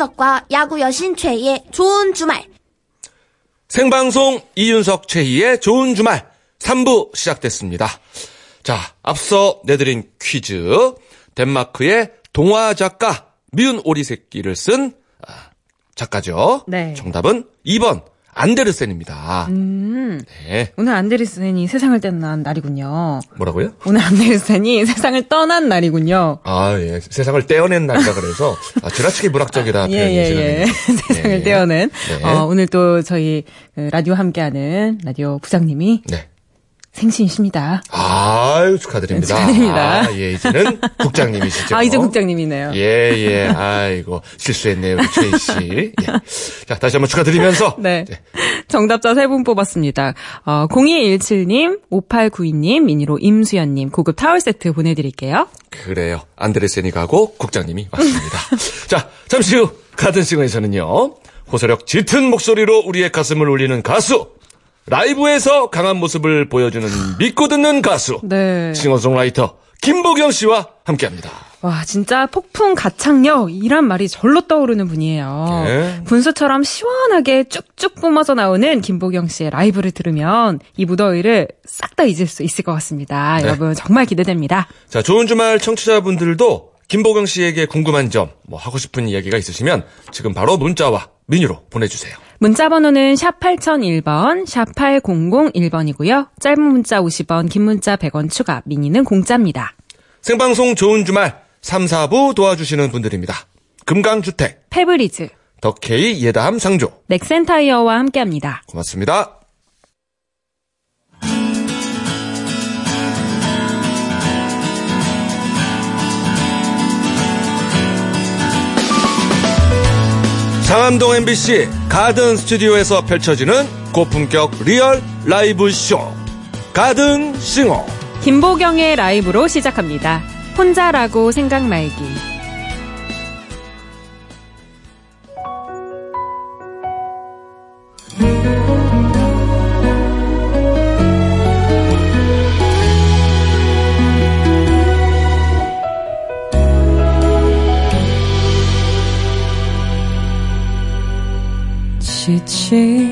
이윤석과 야구 여신 최희의 좋은 주말. 생방송 이윤석 최희의 좋은 주말 3부 시작됐습니다. 자, 앞서 내드린 퀴즈. 덴마크의 동화 작가 미운 오리 새끼를 쓴 아, 작가죠. 네. 정답은 2번 안데르센입니다. 음, 네. 오늘 안데르센이 세상을 떠난 날이군요. 뭐라고요? 오늘 안데르센이 세상을 떠난 날이군요. 아, 예. 세상을 떼어낸 날이라 그래서 아, 지나치게 문학적이다 예, 표현이 예, 예. 시간이네요. 세상을 네. 떼어낸. 네. 어, 오늘 또 저희 그 라디오 함께하는 라디오 부장님이 네. 생신이십니다. 아유, 축하드립니다. 축하드립니다. 아, 예, 이제는 국장님이시죠. 아, 이제 국장님이네요. 예, 예. 아이고, 실수했네요, 우리 최희 씨. 예. 자, 다시 한번 축하드리면서. 네. 정답자 세 분 뽑았습니다. 어, 0217님, 5892님, 미니로 임수연님, 고급 타월 세트 보내드릴게요. 그래요. 안드레센이 가고 국장님이 왔습니다. 자, 잠시 후 가든 싱어에서는요. 호소력 짙은 목소리로 우리의 가슴을 울리는 가수. 라이브에서 강한 모습을 보여주는 믿고 듣는 가수. 네. 싱어송라이터 김보경 씨와 함께합니다. 와, 진짜 폭풍 가창력이란 말이 절로 떠오르는 분이에요. 네. 분수처럼 시원하게 쭉쭉 뿜어져 나오는 김보경 씨의 라이브를 들으면 이 무더위를 싹 다 잊을 수 있을 것 같습니다. 네. 여러분, 정말 기대됩니다. 자, 좋은 주말 청취자분들도 김보경 씨에게 궁금한 점, 뭐 하고 싶은 이야기가 있으시면 지금 바로 문자와 미니로 보내주세요. 문자 번호는 샵 8001번, 샵 8001번이고요. 짧은 문자 50원, 긴 문자 100원 추가, 미니는 공짜입니다. 생방송 좋은 주말 3, 4부 도와주시는 분들입니다. 금강주택, 페브리즈, 덕케이 예다함 상조. 넥센타이어와 함께합니다. 고맙습니다. 상암동 MBC 가든 스튜디오에서 펼쳐지는 고품격 real 라이브 쇼 가든 싱어 김보경의 라이브로 시작합니다. 혼자라고 생각 말기. 지치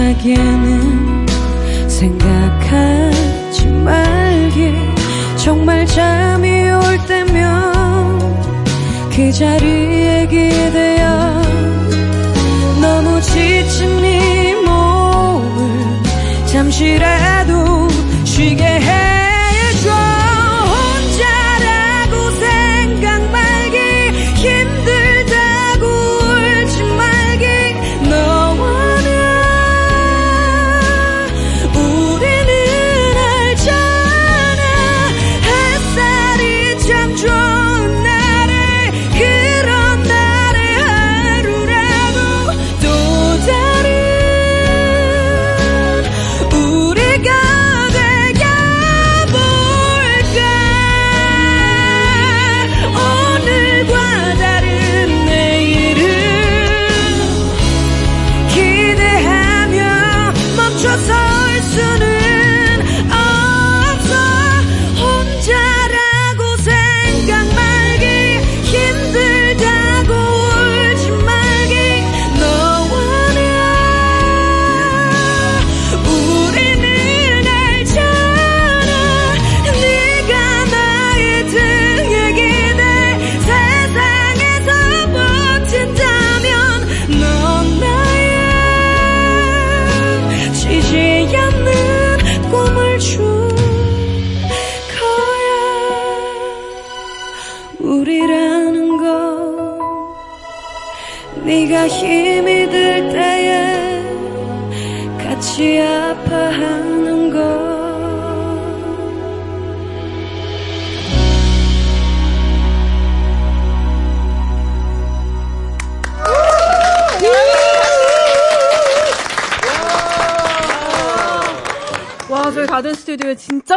성급하게는 생각하지 말기 정말 잠이 올 때면 그 자리에 기대어 너무 지친 네 몸을 잠시라도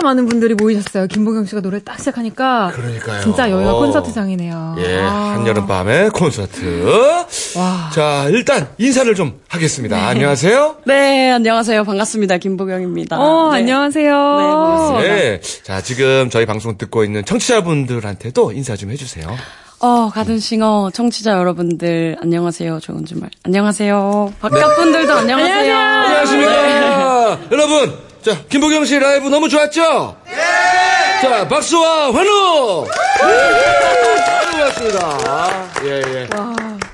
많은 분들이 모이셨어요. 김보경 씨가 노래 딱 시작하니까. 그러니까요. 진짜 여기가 어. 콘서트장이네요. 예, 아. 한여름밤의 콘서트. 와. 자, 일단 인사를 좀 하겠습니다. 안녕하세요. 네, 안녕하세요. 반갑습니다. 김보경입니다. 어, 네. 안녕하세요. 네, 반갑습니다. 네. 자, 지금 저희 방송 듣고 있는 청취자분들한테도 인사 좀 해주세요. 어, 가든싱어 청취자 여러분들, 안녕하세요. 좋은 주말. 안녕하세요. 바깥 분들도 안녕하세요. 안녕하십니까. 여러분, 자, 김보경 씨 라이브 너무 좋았죠? 네! 자, 박수와 환호! 아주 고맙습니다. 예, 예.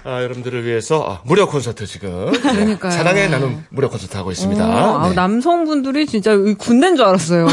아, 여러분들을 위해서 아, 무료 콘서트 지금. 예, 그러니까요. 사랑의 나눔 무료 콘서트 하고 있습니다. 어, 아, 네. 남성분들이 진짜 이 군대인 줄 알았어요.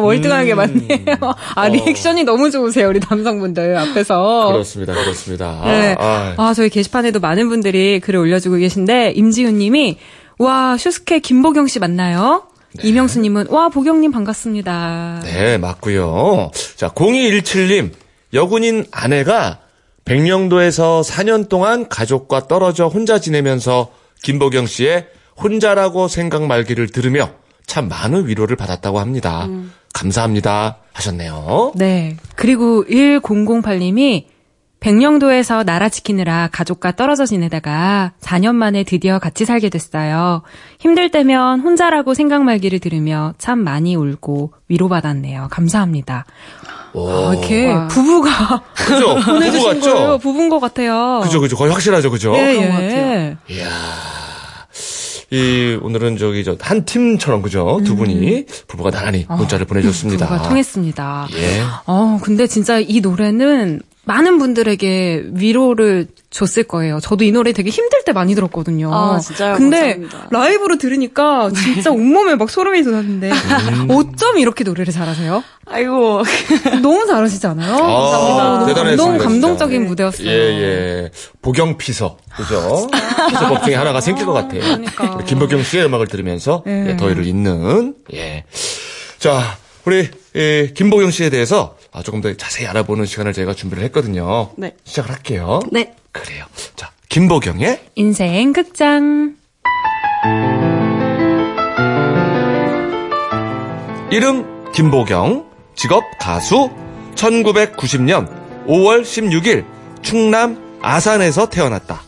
월등한 게 많네요. 아, 리액션이 너무 좋으세요, 우리 남성분들 앞에서. 그렇습니다, 그렇습니다. 네. 아, 아, 저희 게시판에도 많은 분들이 글을 올려주고 계신데, 임지훈 님이, 와, 슈스케 김보경 씨 맞나요? 이명수 님은, 와, 보경님 반갑습니다. 네, 맞고요. 자, 0217님, 여군인 아내가 백령도에서 4년 동안 가족과 떨어져 혼자 지내면서 김보경 씨의 혼자라고 생각 말기를 들으며 참 많은 위로를 받았다고 합니다. 감사합니다. 하셨네요. 네. 그리고 1008님이 백령도에서 나라 지키느라 가족과 떨어져 지내다가 4년 만에 드디어 같이 살게 됐어요. 힘들 때면 혼자라고 생각 말기를 들으며 참 많이 울고 위로받았네요. 감사합니다. 아, 이렇게 와. 부부가 그죠? 부부 보내주신 거예요. 같죠? 부부인 것 같아요. 그죠, 그죠. 거의 확실하죠, 그죠? 예, 그런 것 예. 같아요. 이야. 이, 오늘은 저기, 저, 한 팀처럼, 그죠? 두 분이 부부가 나란히 문자를 보내줬습니다. 음. 부부가 통했습니다. 예. 어, 근데 진짜 이 노래는 많은 분들에게 위로를 줬을 거예요. 저도 이 노래 되게 힘들 때 많이 들었거든요. 아, 진짜요? 근데 감사합니다. 라이브로 들으니까 진짜 온몸에 막 소름이 돋았는데 음. 어쩜 이렇게 노래를 잘하세요? 아이고. 너무 잘하시지 않아요? 아, 너무 대단했습니다, 감동, 진짜. 감동적인 무대였어요. 예, 예. 보경 피서. 그죠? 피서법 중에 하나가 생길 것 같아요. 그러니까. 김보경 씨의 음악을 들으면서 예. 예, 더위를 잇는. 예. 자, 우리, 예, 김보경 씨에 대해서 아, 조금 더 자세히 알아보는 시간을 저희가 준비를 했거든요. 네. 시작을 할게요. 네. 그래요. 자, 김보경의 인생 극장. 이름 김보경, 직업 가수, 1990년 5월 16일 충남 아산에서 태어났다.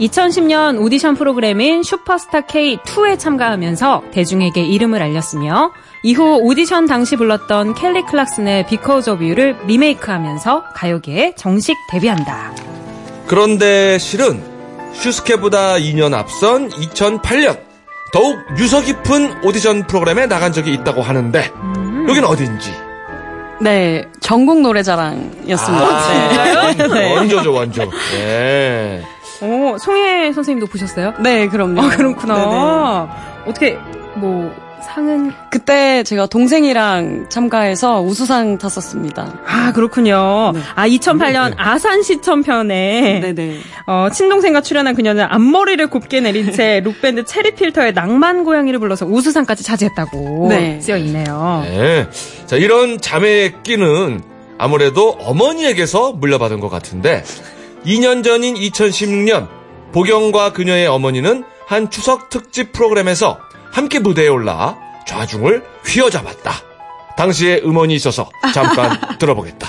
2010년 오디션 프로그램인 슈퍼스타 K2에 참가하면서 대중에게 이름을 알렸으며 이후 오디션 당시 불렀던 켈리 클락슨의 Because of You를 리메이크하면서 가요계에 정식 데뷔한다. 그런데 실은 슈스케보다 2년 앞선 2008년 더욱 유서 깊은 오디션 프로그램에 나간 적이 있다고 하는데 여긴 어딘지 네, 전국 노래자랑이었습니다. 네. 원조죠 원조 네. 오, 송혜 선생님도 보셨어요? 네, 그럼요. 아, 그렇구나. 네네. 어떻게, 뭐, 상은, 그때 제가 동생이랑 참가해서 우수상 탔었습니다. 아, 그렇군요. 네. 아, 2008년 아산시청 편에, 네네. 어, 친동생과 출연한 그녀는 앞머리를 곱게 내린 채 룩밴드 체리필터의 낭만 고양이를 불러서 우수상까지 차지했다고 네. 쓰여 있네요. 네. 자 이런 자매의 끼는 아무래도 어머니에게서 물려받은 것 같은데 2년 전인 2016년 보경과 그녀의 어머니는 한 추석 특집 프로그램에서 함께 무대에 올라 좌중을 휘어잡았다. 당시에 음원이 있어서 잠깐 들어보겠다.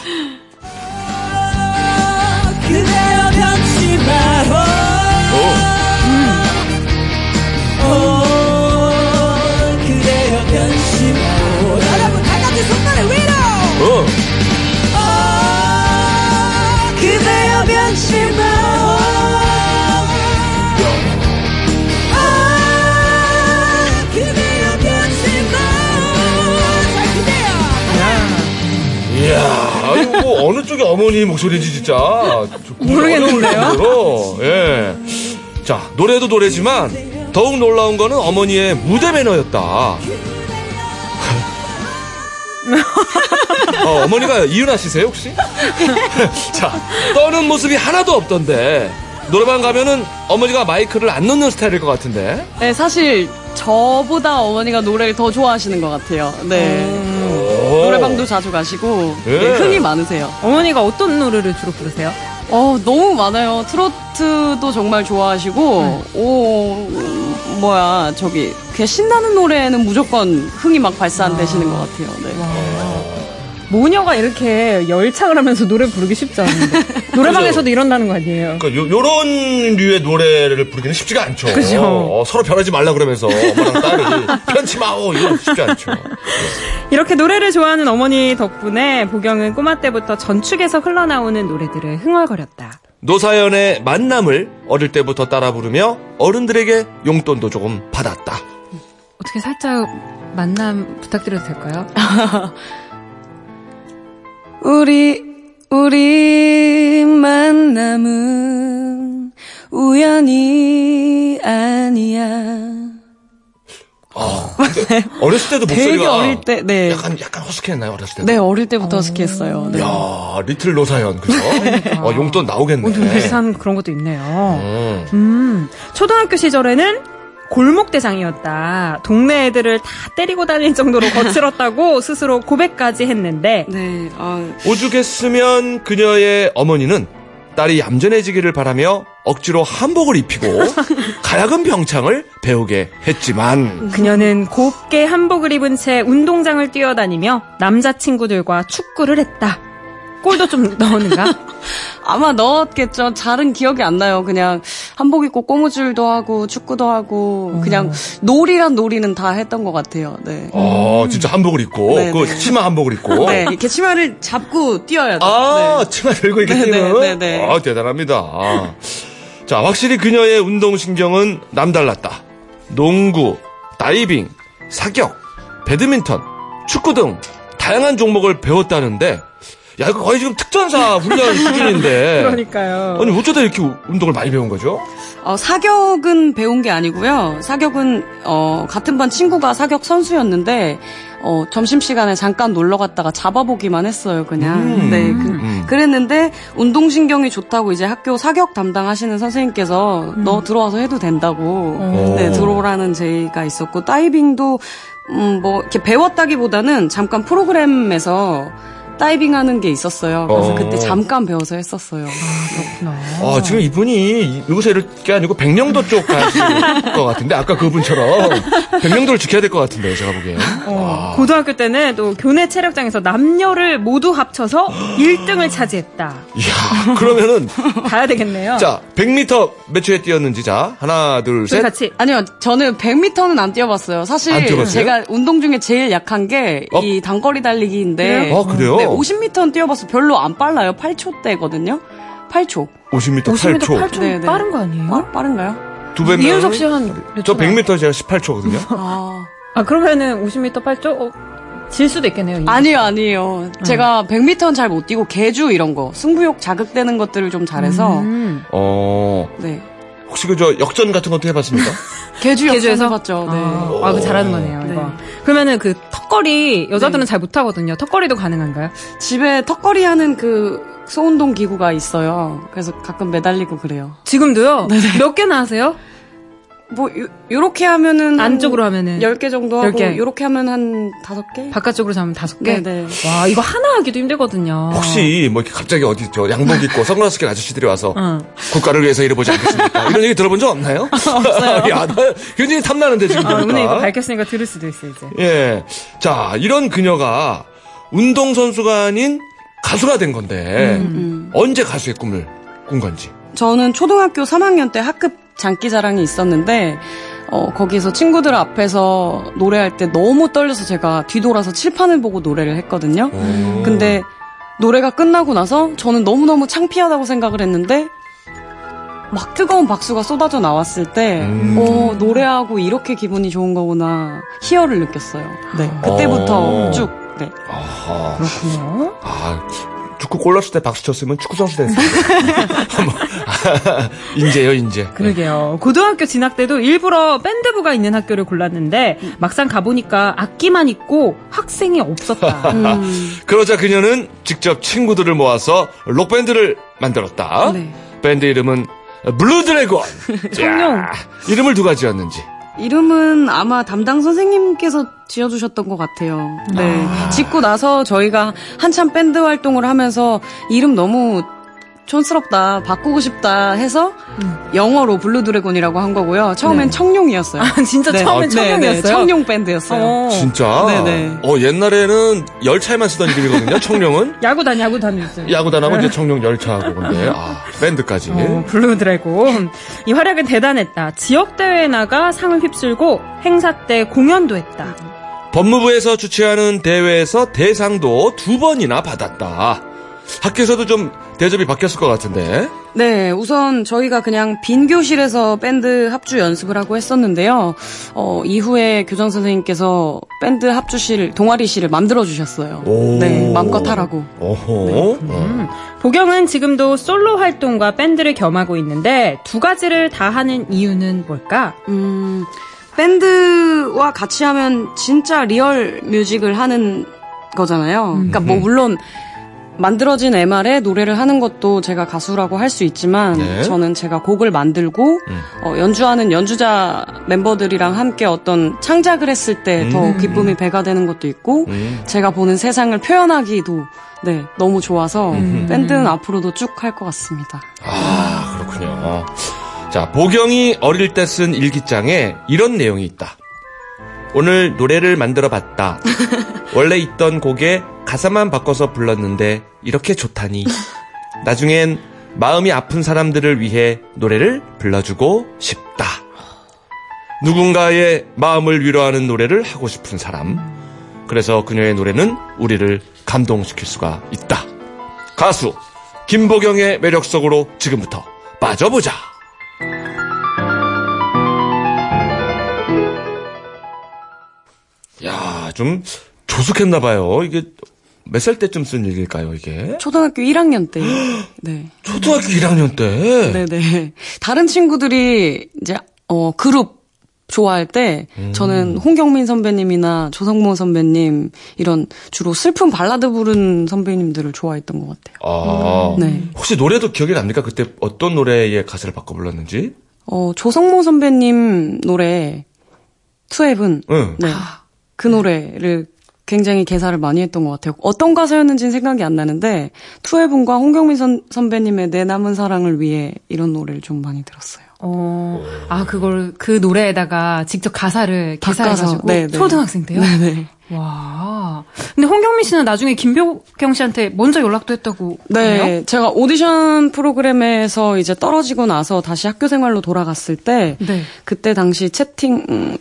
뭐 어느 쪽이 어머니 목소리인지 진짜 모르겠는데요. 예. 자 노래도 노래지만 더욱 놀라운 거는 어머니의 무대 매너였다. 어, 어머니가 이윤아 씨세요 혹시? 자 떠는 모습이 하나도 없던데 노래방 가면은 어머니가 마이크를 안 놓는 스타일일 것 같은데. 네, 사실 저보다 어머니가 노래를 더 좋아하시는 것 같아요. 네. 오. 노래방도 자주 가시고 예. 네, 흥이 많으세요. 어머니가 어떤 노래를 주로 부르세요? 어, 너무 많아요. 트로트도 정말 좋아하시고, 오, 뭐야, 저기, 그냥 신나는 노래는 무조건 흥이 막 발산되시는 것 같아요. 네. 모녀가 이렇게 열창을 하면서 노래 부르기 쉽지 않은데 노래방에서도 이런다는 거 아니에요? 그러니까 요, 요런 류의 노래를 부르기는 쉽지가 않죠. 그죠. 어, 서로 변하지 말라 그러면서 엄마랑 딸이 편치 마오 이거 쉽지 않죠. 이렇게 노래를 좋아하는 어머니 덕분에 보경은 꼬마 때부터 전축에서 흘러나오는 노래들을 흥얼거렸다. 노사연의 만남을 어릴 때부터 따라 부르며 어른들에게 용돈도 조금 받았다. 어떻게 살짝 만남 부탁드려도 될까요? 우리, 우리 만남은 우연이 아니야. 어렸을 때도 되게 목소리가 어릴 때, 네. 약간 약간 허스키했나요 어렸을 때? 네, 어릴 때부터 스키했어요. 네. 야 리틀 노사연 그죠? 어, 용돈 나오겠네. 오, 좀 비슷한 그런 것도 있네요. 음. 음, 초등학교 시절에는 골목 대장이었다. 동네 애들을 다 때리고 다닐 정도로 거칠었다고 스스로 고백까지 했는데 네, 아, 오죽했으면 그녀의 어머니는 딸이 얌전해지기를 바라며 억지로 한복을 입히고 가야금 병창을 배우게 했지만 그녀는 곱게 한복을 입은 채 운동장을 뛰어다니며 남자친구들과 축구를 했다. 골도 좀 넣었는가? 아마 넣었겠죠. 잘은 기억이 안 나요. 그냥 한복 입고 꼬무줄도 하고 축구도 하고 그냥 놀이란 놀이는 다 했던 것 같아요. 네. 어 진짜 한복을 입고 네, 그 네. 치마 한복을 입고 네, 이렇게 치마를 잡고 뛰어야 돼요. 아 네. 치마 들고 이렇게 네, 뛰는 네, 네, 네. 아 대단합니다. 아. 자 확실히 그녀의 운동 신경은 남달랐다. 농구, 다이빙, 사격, 배드민턴, 축구 등 다양한 종목을 배웠다는데 야 이거 거의 지금 특전사 훈련 수준인데 그러니까요. 아니 어쩌다 이렇게 운동을 많이 배운 거죠? 어, 사격은 배운 게 아니고요. 사격은 어, 같은 반 친구가 사격 선수였는데 어, 점심 시간에 잠깐 놀러 갔다가 잡아보기만 했어요. 그냥. 음. 네, 그, 음. 그랬는데 운동신경이 좋다고 이제 학교 사격 담당하시는 선생님께서 너 들어와서 해도 된다고 오. 네, 들어오라는 제의가 있었고 다이빙도 음, 뭐 이렇게 배웠다기보다는 잠깐 프로그램에서 다이빙 하는 게 있었어요. 그래서 어. 그때 잠깐 배워서 했었어요. 아, 지금 이분이 요새 이럴 게 아니고 백령도 쪽 가실 것 같은데 아까 그분처럼 백령도를 지켜야 될 것 같은데 제가 보기엔. 어, 고등학교 때는 또 교내 체력장에서 남녀를 모두 합쳐서 1등을 차지했다. 이야, 그러면은 가야 되겠네요. 자 100m 몇 초에 뛰었는지 자 하나 둘둘 셋. 같이. 아니요, 저는 100m는 안 뛰어봤어요. 사실 안? 제가 운동 중에 제일 약한 게이 어? 단거리 달리기인데 아 그래요? 네, 50m는 뛰어봤어요. 별로 안 빨라요. 8초대거든요. 8초. 50m 50m 8초. 8초 네, 네. 빠른 거 아니에요? 빠, 빠른가요? 두 배면 이윤석 씨한몇 저 100m 제가 18초거든요. 아, 아 그러면은 50m 8초? 어, 질 수도 있겠네요. 이윤석 아니요, 아니에요. 제가 100m는 잘 못 뛰고 개주 이런 거, 승부욕 자극되는 것들을 좀 잘해서 음. 어 네. 혹시 그 저 역전 같은 것도 해봤습니까? 개주 개주에서? 역전해봤죠. 네. 아, 아, 그 잘하는 거네요, 네. 이거. 그러면은 그 턱걸이, 여자들은 잘 못하거든요. 턱걸이도 가능한가요? 집에 턱걸이 하는 그 소운동 기구가 있어요. 그래서 가끔 매달리고 그래요. 지금도요? 몇 개나 하세요? 뭐 요, 요렇게 하면은 안쪽으로 하면은? 10개 정도 하고 10개. 요렇게 하면 한 5개? 바깥쪽으로 잡으면 다섯 개? 네네. 와, 이거 하나 하기도 힘들거든요. 혹시 뭐 이렇게 갑자기 어디 저 양복 입고 선글라스 낀 아저씨들이 와서 응. 국가를 위해서 일해보지 않겠습니까? 이런 얘기 들어본 적 없나요? 없어요. 야, 나 굉장히 탐나는데 지금 아, 보니까. 오늘 이거 밝혔으니까 들을 수도 있어, 이제. 예. 자, 이런 그녀가 운동선수가 아닌 가수가 된 건데, 음, 언제 가수의 꿈을 꾼 건지. 저는 초등학교 3학년 때 학급 장기자랑이 있었는데 어, 거기서 친구들 앞에서 노래할 때 너무 떨려서 제가 뒤돌아서 칠판을 보고 노래를 했거든요. 근데 노래가 끝나고 나서 저는 너무너무 창피하다고 생각을 했는데 막 뜨거운 박수가 쏟아져 나왔을 때 음. 어, 노래하고 이렇게 기분이 좋은 거구나 희열을 느꼈어요. 네. 그때부터 어. 쭉 네. 아하. 그렇군요. 아, 축구 골 넣었을 때 박수 쳤으면 축구 선수 됐어요. 뭐, 인재요, 인재. 그러게요. 고등학교 진학 때도 일부러 밴드부가 있는 학교를 골랐는데 막상 가보니까 악기만 있고 학생이 없었다. 그러자 그녀는 직접 친구들을 모아서 록밴드를 만들었다. 네. 밴드 이름은 Blue Dragon. 청룡. 자, 이름을 누가 지었는지. 이름은 아마 담당 선생님께서 지어주셨던 것 같아요. 네. 짓고 나서 저희가 한참 밴드 활동을 하면서 이름 너무 촌스럽다, 바꾸고 싶다 해서 영어로 Blue Dragon이라고 한 거고요. 처음엔 네. 청룡이었어요. 아, 진짜 처음엔 네, 네, 청룡이었어요? 청룡 밴드였어요. 어. 진짜? 네네. 어, 옛날에는 열차에만 쓰던 이름이거든요, 청룡은. 야구단 야구단 있어요. 야구단하고 이제 청룡 열차하고 근데 아, 밴드까지. 어, Blue Dragon. 이 활약은 대단했다. 지역 대회에 나가 상을 휩쓸고 행사 때 공연도 했다. 법무부에서 주최하는 대회에서 대상도 두 번이나 받았다. 학교에서도 좀 대접이 바뀌었을 것 같은데. 네, 우선 저희가 그냥 빈 교실에서 밴드 합주 연습을 하고 했었는데요. 어, 이후에 교장 선생님께서 밴드 합주실, 동아리실을 만들어 주셨어요. 오. 네, 맘껏 하라고. 오호. 어. 음. 보경은 지금도 솔로 활동과 밴드를 겸하고 있는데 두 가지를 다 하는 이유는 뭘까? 음, 밴드와 같이 하면 진짜 real music을 하는 거잖아요. 그러니까 뭐 물론 만들어진 MR에 노래를 하는 것도 제가 가수라고 할 수 있지만 네. 저는 제가 곡을 만들고 어, 연주하는 연주자 멤버들이랑 함께 어떤 창작을 했을 때 더 기쁨이 배가 되는 것도 있고 음. 제가 보는 세상을 표현하기도 네 너무 좋아서 밴드는 앞으로도 쭉 할 것 같습니다. 아, 그렇군요. 자, 보경이 어릴 때 쓴 일기장에 이런 내용이 있다. 오늘 노래를 만들어 봤다. 원래 있던 곡에 가사만 바꿔서 불렀는데 이렇게 좋다니. 나중엔 마음이 아픈 사람들을 위해 노래를 불러주고 싶다. 누군가의 마음을 위로하는 노래를 하고 싶은 사람. 그래서 그녀의 노래는 우리를 감동시킬 수가 있다. 가수 김보경의 매력 속으로 지금부터 빠져보자. 야, 좀 조숙했나 봐요. 이게 몇 살 때쯤 쓴 일일까요, 이게? 초등학교 1학년 때 네. 초등학교 1학년 때. 네 네. 다른 친구들이 이제 어 그룹 좋아할 때 음. 저는 홍경민 선배님이나 조성모 선배님 이런 주로 슬픈 발라드 부른 선배님들을 좋아했던 것 같아요. 아, 네. 혹시 노래도 기억이 납니까? 그때 어떤 노래의 가사를 바꿔 불렀는지? 어 조성모 선배님 노래 To Heaven 응. 네. 그 노래를 굉장히 개사를 많이 했던 것 같아요. 어떤 가사였는지는 생각이 안 나는데 To Heaven과 홍경민 선, 선배님의 내 남은 사랑을 위해 이런 노래를 좀 많이 들었어요. 어, 아, 그걸, 그 노래에다가 직접 가사를 개사해가지고. 네, 네. 초등학생 때요? 네네. 와. 근데 홍경민 씨는 나중에 김보경 씨한테 먼저 연락도 했다고. 네, 하네요? 제가 오디션 프로그램에서 이제 떨어지고 나서 다시 학교 생활로 돌아갔을 때 네. 그때 당시 채팅 음,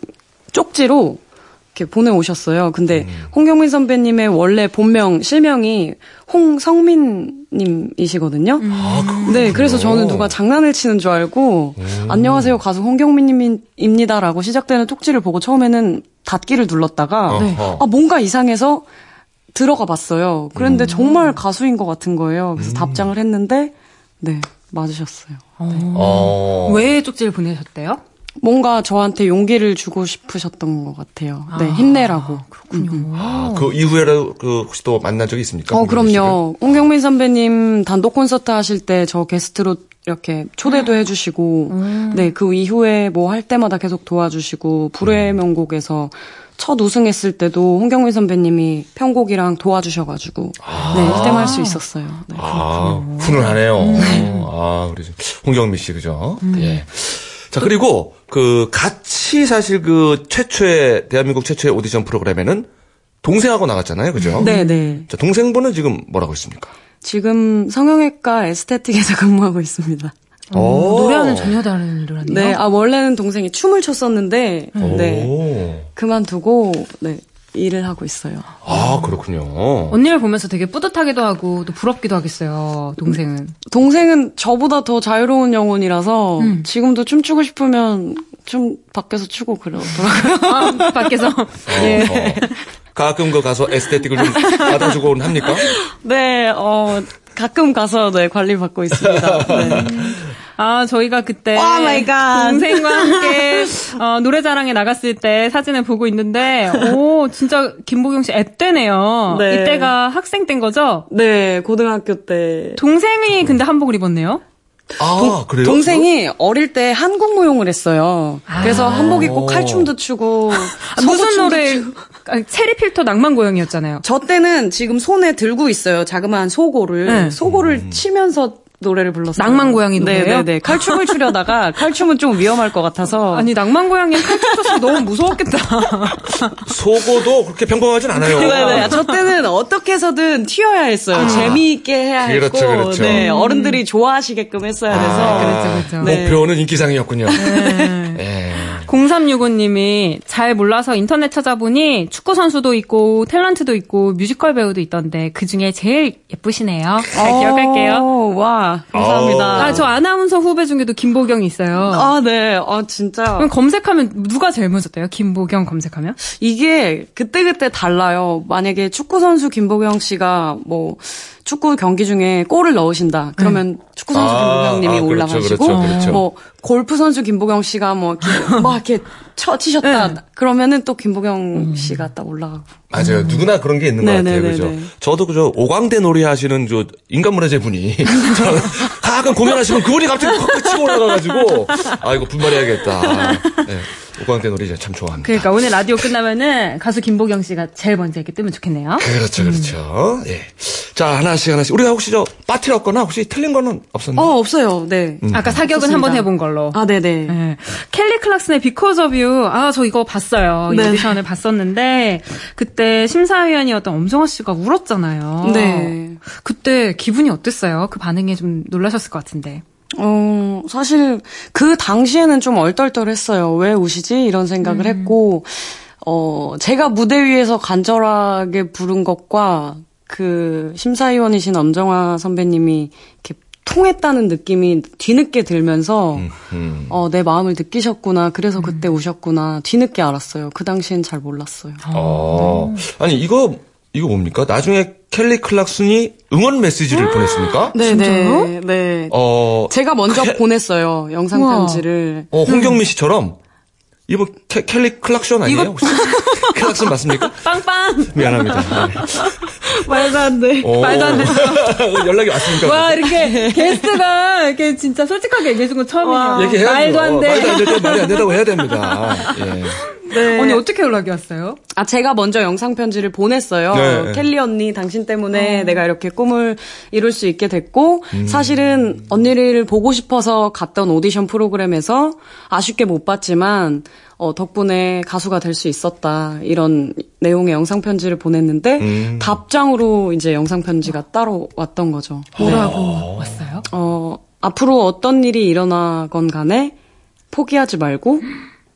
쪽지로 이렇게 보내오셨어요. 근데 홍경민 선배님의 원래 본명 실명이 홍성민님이시거든요. 네, 그래서 저는 누가 장난을 치는 줄 알고 안녕하세요 가수 홍경민님입니다라고 시작되는 쪽지를 보고 처음에는 닫기를 눌렀다가 네. 아 뭔가 이상해서 들어가 봤어요. 그런데 정말 가수인 것 같은 거예요. 그래서 답장을 했는데 네 맞으셨어요. 어. 왜 쪽지를 보내셨대요? 뭔가 저한테 용기를 주고 싶으셨던 것 같아요. 네, 힘내라고. 그렇군요. 아, 그 이후에라도 그 혹시 또 만난 적이 있습니까? 어? 그럼요. 홍경민 선배님 단독 콘서트 하실 때 저 게스트로 이렇게 초대도 해주시고, 네, 그 이후에 뭐 할 때마다 계속 도와주시고, 불의 명곡에서 첫 우승했을 때도 홍경민 선배님이 편곡이랑 도와주셔가지고, 네, 1등 할 수 있었어요. 네. 아, 훈훈하네요. 아, 우리 홍경미 씨, 그죠? 예. 자, 그리고 그 같이 사실 그 최초의, 대한민국 최초의 오디션 프로그램에는 동생하고 나갔잖아요. 그죠? 네, 네. 자, 동생분은 지금 뭐라고 있습니까? 지금 성형외과 에스테틱에서 근무하고 있습니다. 오. 노래하는 전혀 다른 일을 하네요. 네, 아, 원래는 동생이 춤을 췄었는데, 네, 오. 그만두고, 네, 일을 하고 있어요. 아, 그렇군요. 언니를 보면서 되게 뿌듯하기도 하고 또 부럽기도 하겠어요. 동생은. 동생은 저보다 더 자유로운 영혼이라서 지금도 춤추고 싶으면 좀 밖에서 추고 그러더라고요. 아, 밖에서. 예. 가끔 그 가서 에스테틱을 좀 받아주곤 합니까? 네, 어, 가끔 가서 네, 관리 받고 있습니다. 네. 아, 저희가 그때 갓. 동생과 함께 어, 노래자랑에 나갔을 때 사진을 보고 있는데 오, 진짜 김보경 씨 앱대네요. 네. 이때가 학생 때인 거죠? 네, 고등학교 때. 동생이 근데 한복을 입었네요. 아, 그래요? 동생이 어릴 때 한국 무용을 했어요. 그래서 한복 입고 오. 칼춤도 추고 아, 무슨 노래? 아, 체리 필터 낭만 고양이였잖아요. 저 때는 지금 손에 들고 있어요. 자그마한 소고를. 네. 소고를 치면서 노래를 불렀어요. 낭만 고양이 노래예요? 네네네. 칼춤을 추려다가 칼춤은 좀 위험할 것 같아서. 아니 낭만 고양이 칼춤 췄으면 너무 무서웠겠다. 속어도 그렇게 평범하진 않아요. 네네. 저 때는 어떻게 해서든 튀어야 했어요. 재미있게 해야 그렇죠, 했고, 그렇죠. 네, 어른들이 좋아하시게끔 했어야 돼서. 아, 그렇죠, 그렇죠. 네. 목표는 인기상이었군요. 네. 예. 0365님이 잘 몰라서 인터넷 찾아보니 축구 선수도 있고 탤런트도 있고 뮤지컬 배우도 있던데 그 중에 제일 예쁘시네요. 잘 기억할게요. 오, 와, 감사합니다. 아, 저 아나운서 후배 중에도 김보경이 있어요. 아, 네. 아, 진짜. 그럼 검색하면 누가 제일 먼저 떠요? 김보경 검색하면? 이게 그때 그때 달라요. 만약에 축구 선수 김보경 씨가 뭐, 축구 경기 중에 골을 넣으신다. 그러면 축구 선수 아, 김보경님이 아, 그렇죠, 올라가시고, 그렇죠, 그렇죠. 뭐, 골프 선수 김보경 씨가 뭐, 이렇게, 막 이렇게 쳐 치셨다. 그러면은 또 김보경 씨가 딱 올라가고. 맞아요. 누구나 그런 게 있는 것 네, 같아요. 네, 그죠? 네, 네. 저도 그저 오광대 놀이 하시는 저 인간문화 재 분이 저는 가끔 공연하시면 그분이 갑자기 확 치고 올라가가지고 아 이거 분발해야겠다. 네, 오광대 놀이 참 좋아합니다. 그러니까 오늘 라디오 끝나면은 가수 김보경 씨가 제일 먼저 이렇게 뜨면 좋겠네요. 그렇죠, 그렇죠. 예. 자 하나씩 하나씩 우리가 혹시 저 빠트렸거나 혹시 틀린 거는 없었나요? 어, 없어요. 네. 아까 사격은. 한번 해본 걸로. 아, 네네. 네. 켈리 클락슨의 Because of You. 아, 저 이거 봤어요. 이 네. 오디션을 봤었는데, 그때 심사위원이었던 엄정화 씨가 울었잖아요. 네. 그때 기분이 어땠어요? 그 반응에 좀 놀라셨을 것 같은데. 어, 사실 그 당시에는 좀 얼떨떨했어요. 왜 우시지? 이런 생각을 했고, 어, 제가 무대 위에서 간절하게 부른 것과 그 심사위원이신 엄정화 선배님이 이렇게 통했다는 느낌이 뒤늦게 들면서 음. 어, 내 마음을 느끼셨구나. 그래서 그때 우셨구나. 뒤늦게 알았어요. 그 당시엔 잘 몰랐어요. 어. 아니 이거 이거 뭡니까? 나중에 켈리 클락슨이 응원 메시지를 보냈습니까? 네, 네, 네. 어, 제가 먼저 보냈어요. 영상 우와. 편지를. 어, 홍경민 씨처럼 이거 캐, 켈리 클락션 아니에요? 혹시? 클락슨 맞습니까? 빵빵! 미안합니다. 네. 말도 안 돼. 오. 말도 안 됐어. 연락이 왔습니까? 와, 이렇게 게스트가 이렇게 진짜 솔직하게 얘기해 준 건 처음이에요. 얘기해야죠. 말도 안 돼. 말도 안 될 때 말이 안 된다고 해야 됩니다. 예. 네. 언니 어떻게 연락이 왔어요? 아, 제가 먼저 영상 편지를 보냈어요. 네. 켈리 언니, 당신 때문에 내가 이렇게 꿈을 이룰 수 있게 됐고, 음. 사실은 언니를 보고 싶어서 갔던 오디션 프로그램에서 아쉽게 못 봤지만, 어, 덕분에 가수가 될 수 있었다. 이런 내용의 영상 편지를 보냈는데, 음. 답장으로 이제 영상 편지가 따로 왔던 거죠. 뭐라고 왔어요? 어, 앞으로 어떤 일이 일어나건 간에 포기하지 말고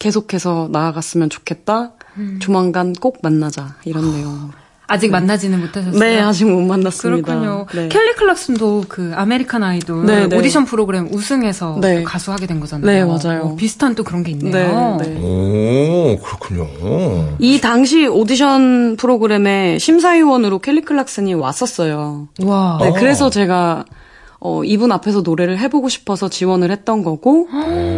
계속해서 나아갔으면 좋겠다. 조만간 꼭 만나자. 이런 내용. 아직 만나지는 못하셨어요? 네, 아직 못 만났습니다. 그렇군요. 네. 켈리 클락슨도 그 아메리칸 아이돌 네, 네. 오디션 프로그램 우승해서 네. 또 가수하게 된 거잖아요. 네, 맞아요. 어, 비슷한 또 그런 게 있네요. 네, 네. 오, 그렇군요. 이 당시 오디션 프로그램에 심사위원으로 켈리 클락슨이 왔었어요. 와. 네, 그래서 제가 어, 이분 앞에서 노래를 해보고 싶어서 지원을 했던 거고,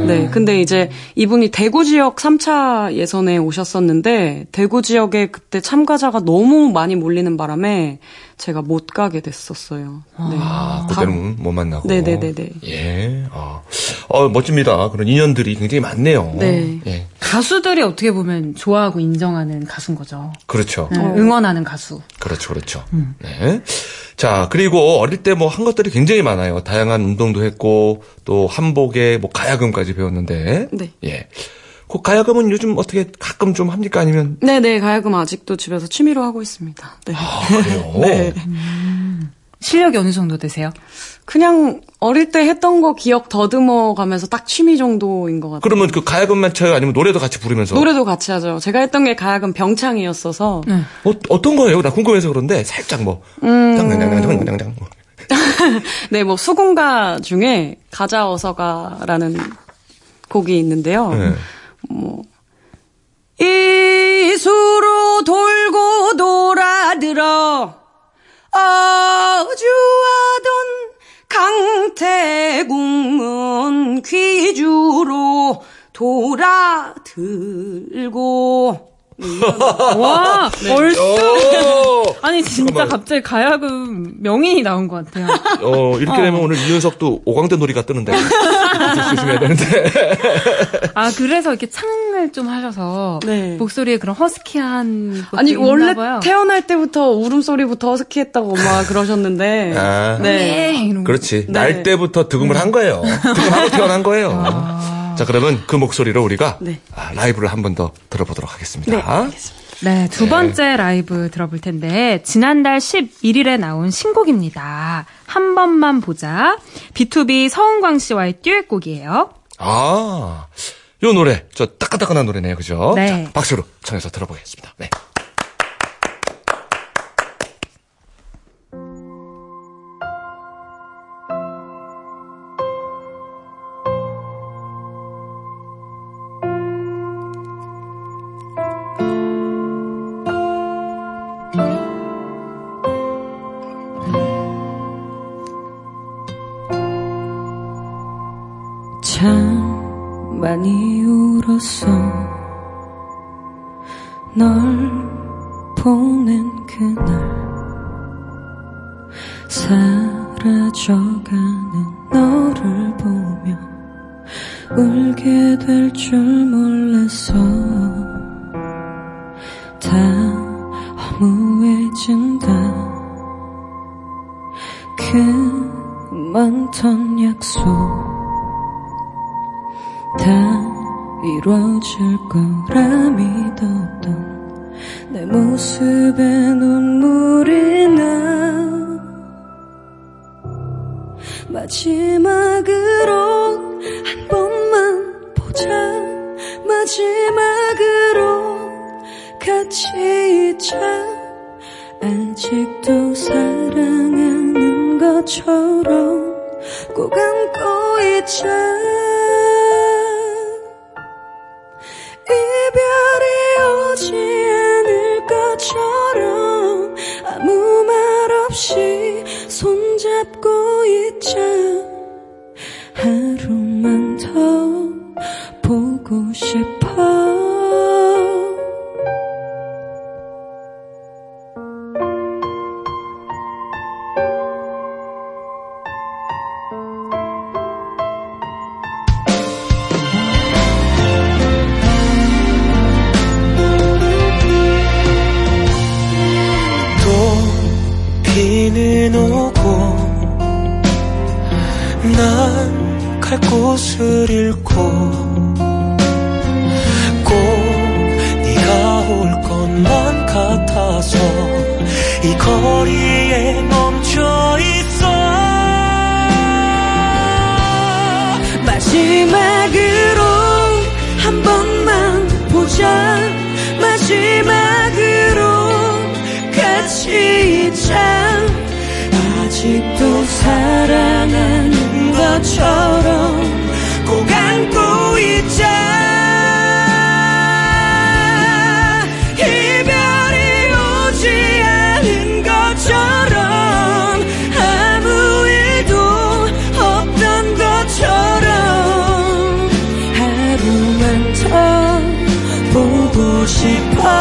네, 근데 이제 이분이 대구 지역 3차 예선에 오셨었는데, 대구 지역에 그때 참가자가 너무 많이 몰리는 바람에 제가 못 가게 됐었어요. 네. 아, 그때는 못 만나고. 네네네네. 예. 아, 어, 멋집니다. 그런 인연들이 굉장히 많네요. 네. 예. 가수들이 어떻게 보면 좋아하고 인정하는 가수인 거죠. 그렇죠. 네, 응원하는 가수. 그렇죠, 그렇죠. 네. 자, 그리고 어릴 때 뭐 한 것들이 굉장히 많아요. 다양한 운동도 했고, 또 한복에 뭐 가야금까지 배웠는데. 네. 예. 그 가야금은 요즘 어떻게 가끔 좀 합니까? 아니면. 네네, 가야금 아직도 집에서 취미로 하고 있습니다. 네. 아, 그래요? 네. 실력이 어느 정도 되세요? 그냥 어릴 때 했던 거 기억 더듬어 가면서 딱 취미 정도인 것 같아요. 그러면 그 가야금만 쳐요? 아니면 노래도 같이 부르면서? 노래도 같이 하죠. 제가 했던 게 가야금 병창이었어서 네. 어, 어떤 거예요? 나 궁금해서 그런데 살짝 뭐. 음. 뭐. 네, 뭐 수군가 중에 가자 어서가라는 곡이 있는데요. 네. 이수로 돌고 들고 돌아 들어 어주하던 강태궁은 귀주로 돌아 들고 와, 벌써. 오! 아니, 진짜 잠깐만. 갑자기 가야금 명인이 나온 것 같아요. 어, 이렇게 되면 오늘 이윤석도 오광대 놀이가 뜨는데. 조심해야 되는데. 아, 그래서 이렇게 창을 좀 하셔서. 네. 목소리에 그런 허스키한. 아니 원래 봐요. 태어날 때부터 울음소리부터 허스키했다고 엄마가 그러셨는데 아. 네. 거. 그렇지. 네. 날 때부터 득음을 한 거예요. 득음하고 태어난 거예요. 자, 그러면 그 목소리로 우리가 네. 아, 라이브를 한 번 더 들어보도록 하겠습니다. 네, 두 번째 라이브 들어볼 텐데, 지난달 11일에 나온 신곡입니다. 한 번만 보자. B2B 서은광 씨와의 듀엣곡이에요. 아, 요 노래, 저 따끈따끈한 노래네요. 그죠? 네. 자, 박수로 청해서 들어보겠습니다. 네. 울었어 널 보낸 그날 사라져가는 너를 보며 울게 될 줄 없이 손잡고 있자. 하루만 더 보고 싶어 보고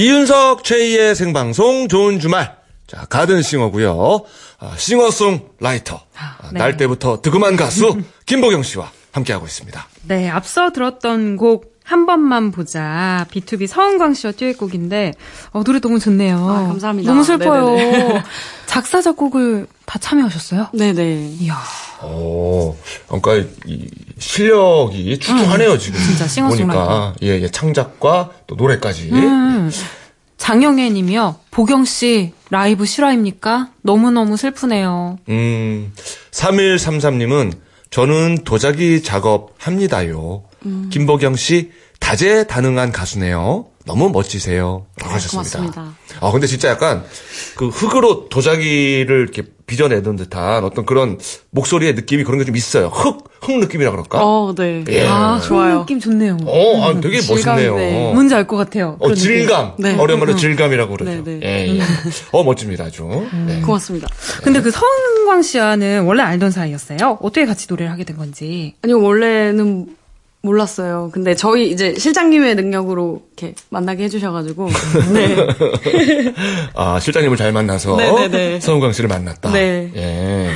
이윤석 최희의 생방송 좋은 주말. 자, 가든싱어고요. 아, 싱어송 라이터. 아, 네. 날 때부터 득음한 가수 김보경 씨와 함께하고 있습니다. 네, 앞서 들었던 곡 한 번만 보자. B2B 서은광 씨와 듀엣곡인데 어, 노래 너무 좋네요. 아, 감사합니다. 너무 슬퍼요. 네네네. 작사 작곡을 다 참여하셨어요? 네네 이야. 오, 그러니까 이 실력이 출중하네요 지금. 진짜 싱어송라이터. 보니까 예, 예, 창작과 또 노래까지. 음. 장영애 님이요. 보경 씨 라이브 실화입니까? 너무너무 슬프네요. 음, 3133 님은 저는 도자기 작업 합니다요. 음. 김보경 씨 다재다능한 가수네요. 너무 멋지세요. 라고 하셨습니다. 고맙습니다. 아, 근데 진짜 약간 그 흙으로 도자기를 이렇게 빚어내던 듯한 어떤 그런 목소리의 느낌이 그런 게 좀 있어요. 흙, 흙 느낌이라 그럴까? 어, 네. 예. 아, 좋아요. 좋아요. 느낌 좋네요. 어, 아, 되게 질감이, 멋있네요. 네. 뭔지 알 것 같아요. 어. 질감. 네. 어려운 말로 질감이라고 그러죠. 네, 네. 예, 예. 어, 멋집니다, 아주. 네. 고맙습니다. 근데 그 서은광 씨와는 원래 알던 사이였어요? 어떻게 같이 노래를 하게 된 건지. 아니요, 원래는 몰랐어요. 근데 저희 이제 실장님의 능력으로 이렇게 만나게 해주셔가지고. 네. 아, 실장님을 잘 만나서 네네네. 서은광 씨를 만났다. 네. 예.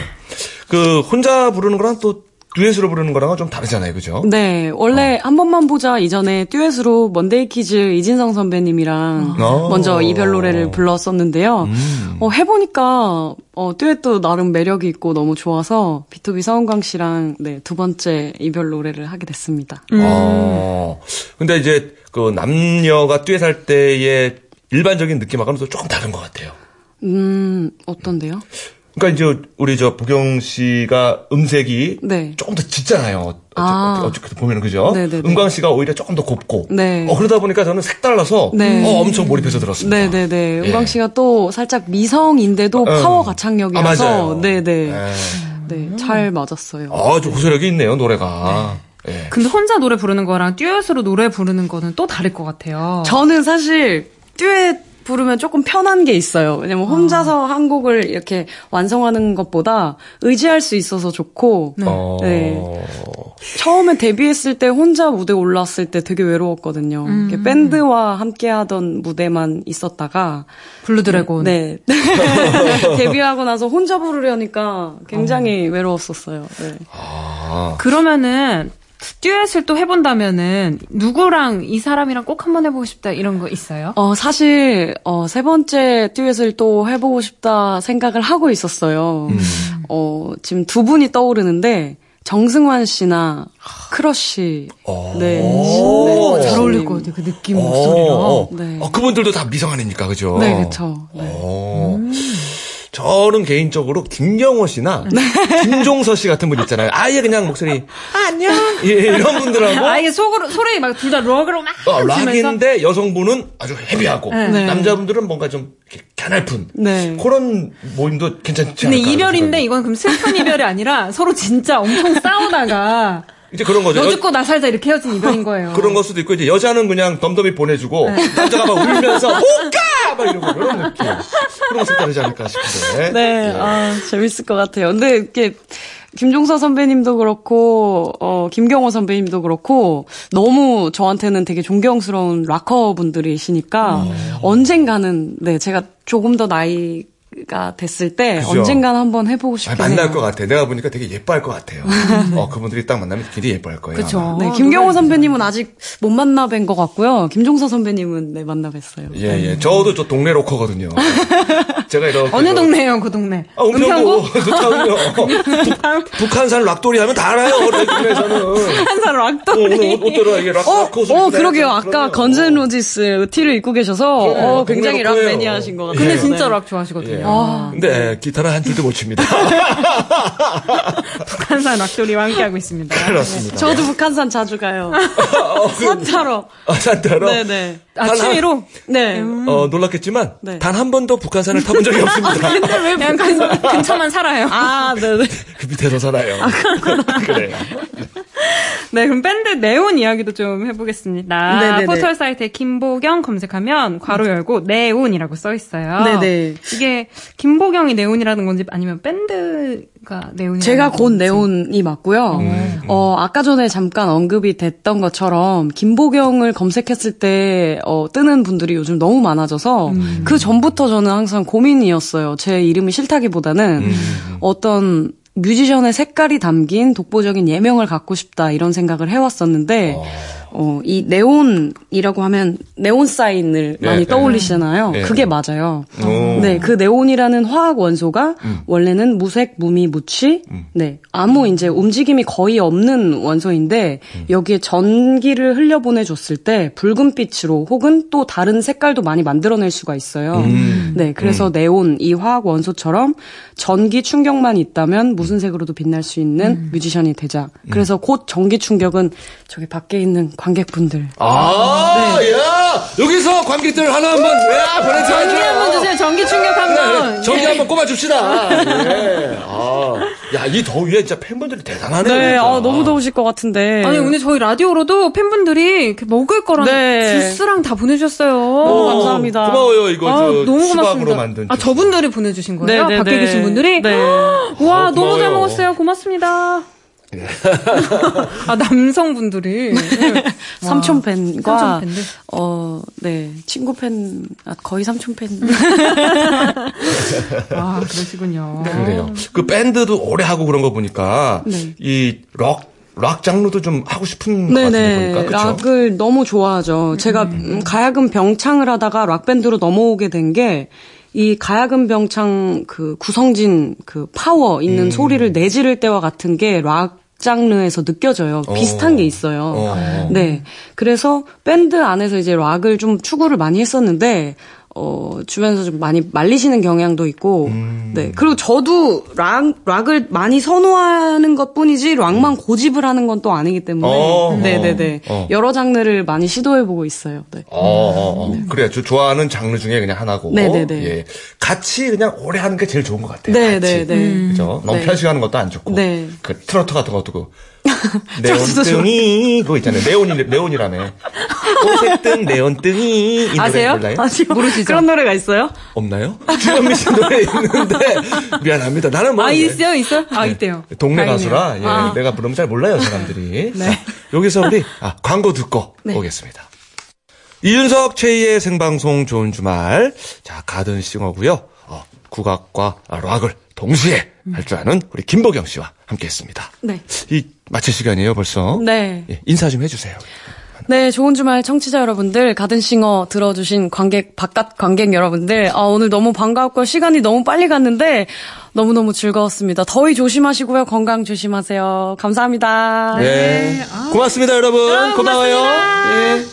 그 혼자 부르는 거랑 또 듀엣으로 부르는 거랑은 좀 다르잖아요. 그죠? 네, 원래 한 번만 보자 이전에 듀엣으로 먼데이 키즈 이진성 선배님이랑 어. 먼저 이별 노래를 불렀었는데요. 음. 어, 해보니까 어, 듀엣도 나름 매력이 있고 너무 좋아서 BTOB 서은광 씨랑 네, 두 번째 이별 노래를 하게 됐습니다. 어. 근데 이제 그 남녀가 듀엣할 때의 일반적인 느낌하고는 또 조금 다른 것 같아요. 음, 어떤데요? 그러니까 이제 우리 저 보경 씨가 음색이 네. 조금 더 짙잖아요. 어째- 아. 어떻게 보면 그죠? 네네네. 은광 씨가 오히려 조금 더 곱고. 네. 어, 그러다 보니까 저는 색달라서 네. 어, 엄청 몰입해서 들었습니다. 네 네 네. 예. 은광 씨가 또 살짝 미성인데도 어, 파워 아, 가창력이라서 맞아요. 네네. 예. 네, 잘 맞았어요. 아, 좀 호소력이 있네요, 노래가. 예. 근데 혼자 노래 부르는 거랑 듀엣으로 노래 부르는 거는 또 다를 것 같아요. 저는 사실 듀엣 부르면 조금 편한 게 있어요. 왜냐면 혼자서 한 곡을 이렇게 완성하는 것보다 의지할 수 있어서 좋고, 어. 네. 처음에 데뷔했을 때 혼자 무대 올랐을 때 되게 외로웠거든요. 이렇게 밴드와 함께 하던 무대만 있었다가, Blue Dragon. 네. 데뷔하고 나서 혼자 부르려니까 굉장히 외로웠었어요. 네. 아. 그러면은 듀엣을 또 해본다면은 누구랑 이 사람이랑 꼭 한번 해보고 싶다 이런 거 있어요? 어, 사실, 어, 세 번째 듀엣을 또 해보고 싶다 생각을 하고 있었어요. 어, 지금 두 분이 떠오르는데, 정승환 씨나 크러쉬. 네. 오, 네. 잘 어울릴 것 같아요. 그 느낌 어, 목소리랑. 어. 네. 어, 그분들도 다 미성 아닙니까? 그죠? 네, 그쵸. 네. 어. 저는 개인적으로 김경호 씨나 김종서 씨 같은 분 있잖아요. 아예 그냥 목소리 안녕 예, 이런 분들하고 아 이게 속으로 소리 막 둘다 럭으로 막 어, 락인데 여성분은 아주 헤비하고 네. 남자분들은 뭔가 좀 이렇게 가날픈 네. 그런 모임도 괜찮지 근데 않을까 이별인데 생각이. 이건 그럼 슬픈 이별이 아니라 서로 진짜 엄청 싸우다가 이제 그런 거죠. 너 여- 죽고 나 살자 이렇게 헤어진 이별인 거예요. 그런 걸 수도 있고 이제 여자는 그냥 덤덤히 보내주고 남자가 막 울면서 못가 막 이러고 이런 느낌. 그런 거 색다르지 않을까 싶은데. 네, 아, 재밌을 것 같아요. 근데 이렇게, 김종서 선배님도 그렇고, 어, 김경호 선배님도 그렇고, 너무 저한테는 되게 존경스러운 락커 분들이시니까, 언젠가는, 네, 제가 조금 더 나이 가 됐을 때, 그죠. 언젠가는 한번 해보고 아, 싶긴 만날. 것 같아. 내가 보니까 되게 예뻐할 것 같아요. 어, 그분들이 딱 만나면 굉장히 예뻐할 거예요. 그쵸. 아마. 네, 김경호 선배님은 아직 못 만나 뵌 것 같고요. 김종서 선배님은 네, 만나 뵀어요. 예, 예. 저도 저 동네 로커거든요. 제가 이렇게. 어느 저- 동네예요, 그 동네? 아, 은평구. 북- 북한산 락돌이 하면 다 알아요. 레이에서는 한산 어, 락돌이. 오늘 옷, 옷들어 이게 락, 어, 락 옷을 어, 입고 그러게요. 아까. 건젠 로지스 티를 입고 계셔서, 어, 굉장히 락. 매니아신 것 같아요. 근데 예. 진짜 네. 락 좋아하시거든요. 예. 아, 근데 기타는 한 줄도 못 칩니다. 북한산 락돌이와 함께하고 있습니다. 그렇습니다. 저도 북한산 자주 가요. 산 타러. 아, 산타로. 네네. 아, 단 취미로? 네. 어, 놀랐겠지만 네. 단 한 번도 북한산을 타본 적이 없습니다. 그냥 근, 근처만 살아요. 아, 네네. 그 밑에서 살아요. 그래요. 네, 그럼 밴드 네온 이야기도 좀 해보겠습니다. 네네네. 포털 사이트에 김보경 검색하면 괄호 열고 네온이라고 써 있어요. 네네. 이게 김보경이 네온이라는 건지 아니면 밴드가 네온이 제가 곧 네온이 맞고요. 음. 어, 아까 전에 잠깐 언급이 됐던 것처럼 김보경을 검색했을 때 어, 뜨는 분들이 요즘 너무 많아져서 음. 그 전부터 저는 항상 고민이었어요. 제 이름이 싫다기보다는 음. 어떤 뮤지션의 색깔이 담긴 독보적인 예명을 갖고 싶다 이런 생각을 해왔었는데 어, 이 네온이라고 하면 네온 사인을 네, 많이 네. 떠올리시잖아요. 네. 그게 맞아요. 오. 음. 네, 그 네온이라는 화학 원소가 원래는 무색, 무미, 무취, 네, 아무 이제 움직임이 거의 없는 원소인데 음. 여기에 전기를 흘려보내줬을 때 붉은 빛으로 혹은 또 다른 색깔도 많이 만들어낼 수가 있어요. 음. 네, 그래서 네온 이 화학 원소처럼 전기 충격만 있다면 무슨 색으로도 빛날 수 있는 뮤지션이 되자. 그래서 곧 전기 충격은 저기 밖에 있는 관객분들 아, 야! 여기서 관객들 하나 한번, 야, 보내줘야죠. 전기 한번 주세요. 전기 충격 한 번. 네, 전기 한번 꼽아줍시다. 예. 아, 야, 이 더위에 진짜 팬분들이 대단하네요. 네. 아, 너무 더우실 것 같은데. 아니 오늘 저희 라디오로도 팬분들이 이렇게 먹을 거랑 네. 주스랑 다 보내주셨어요. 오, 감사합니다. 고마워요, 이거. 아, 저 너무 고맙습니다. 만든. 아. 저분들이 보내주신 거예요? 네, 네, 밖에 네. 계신 분들이? 네. 와 어, 너무 잘. 먹었어요. 고맙습니다. 아 남성분들이 네. 삼촌 팬과 삼촌 팬들. 어, 네, 친구 팬, 아, 거의 삼촌 팬. 아 그러시군요. 그래요. 그 밴드도 오래 하고 그런 거 보니까 네. 이 락, 락 장르도 좀 하고 싶은 것 같은데 네네. 보니까 그렇죠. 락을 너무 좋아하죠. 제가 음, 가야금 병창을 하다가 락 밴드로 넘어오게 된 게 이 가야금 병창 그 구성진 그 파워 음. 있는 소리를 내지를 때와 같은 게 락 장르에서 느껴져요. 비슷한 게 있어요. 어. 네. 그래서 밴드 안에서 이제 락을 좀 추구를 많이 했었는데 어, 주변에서 좀 많이 말리시는 경향도 있고, 음. 네. 그리고 저도 락, 락을 많이 선호하는 것 뿐이지, 락만 고집을 하는 건 또 아니기 때문에, 어, 네네네. 어. 여러 장르를 많이 시도해보고 있어요. 네. 어, 어, 어. 그래, 저 좋아하는 장르 중에 그냥 하나고. 네네네. 예. 같이 그냥 오래 하는 게 제일 좋은 것 같아요. 네, 같이. 네, 네. 그죠? 너무 네. 편식하는 것도 안 좋고. 네. 그 트로트 같은 것도 그. 네온등이 그거 있잖아요. 네온이 네온이라며. 오색등 네온등이 이 노래 아세요? 몰라요? 모르시죠? 그런 노래가 있어요? 없나요? 주현미 씨 노래 있는데 미안합니다. 나는 뭐아 예. 있어요 있어요? 아 있대요. 동네 다행이네요. 가수라 예, 아. 내가 부르면 잘 몰라요 사람들이. 자, 여기서 우리 아, 광고 듣고 오겠습니다. 이윤석 최희의 생방송 좋은 주말. 자 가든싱어고요. 어, 국악과 락을 동시에 할 줄 아는 우리 김보경 씨와 함께했습니다. 네. 이 마칠 시간이에요 벌써. 네. 예, 인사 좀 해주세요. 네, 좋은 주말 청취자 여러분들, 가든싱어 들어주신 관객, 바깥 관객 여러분들, 아, 오늘 너무 반가웠고, 시간이 너무 빨리 갔는데, 너무너무 즐거웠습니다. 더위 조심하시고요, 건강 조심하세요. 감사합니다. 네. 고맙습니다 여러분. 고마워요. 예.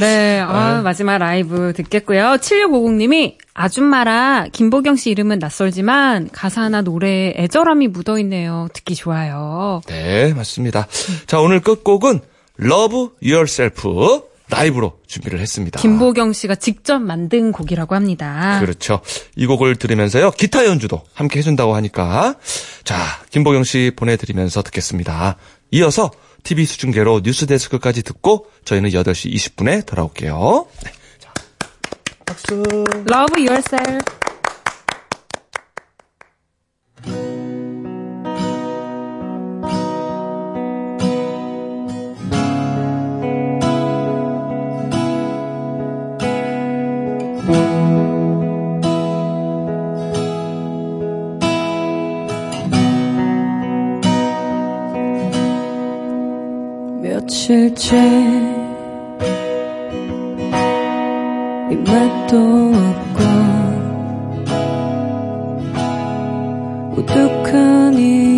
네, 아, 마지막 라이브 듣겠고요. 7650님이 아줌마라 김보경 씨 이름은 낯설지만 가사나 노래에 애절함이 묻어있네요. 듣기 좋아요. 네, 맞습니다. 자, 오늘 끝곡은 Love Yourself 라이브로 준비를 했습니다. 김보경 씨가 직접 만든 곡이라고 합니다. 그렇죠. 이 곡을 들으면서요, 기타 연주도 함께 해준다고 하니까. 자, 김보경 씨 보내드리면서 듣겠습니다. 이어서 TV 수중계로 뉴스데스크까지 듣고 저희는 8시 20분에 돌아올게요. 네. 자, 박수. Love yourself. 며칠째 입맛도 없고 우뚝하니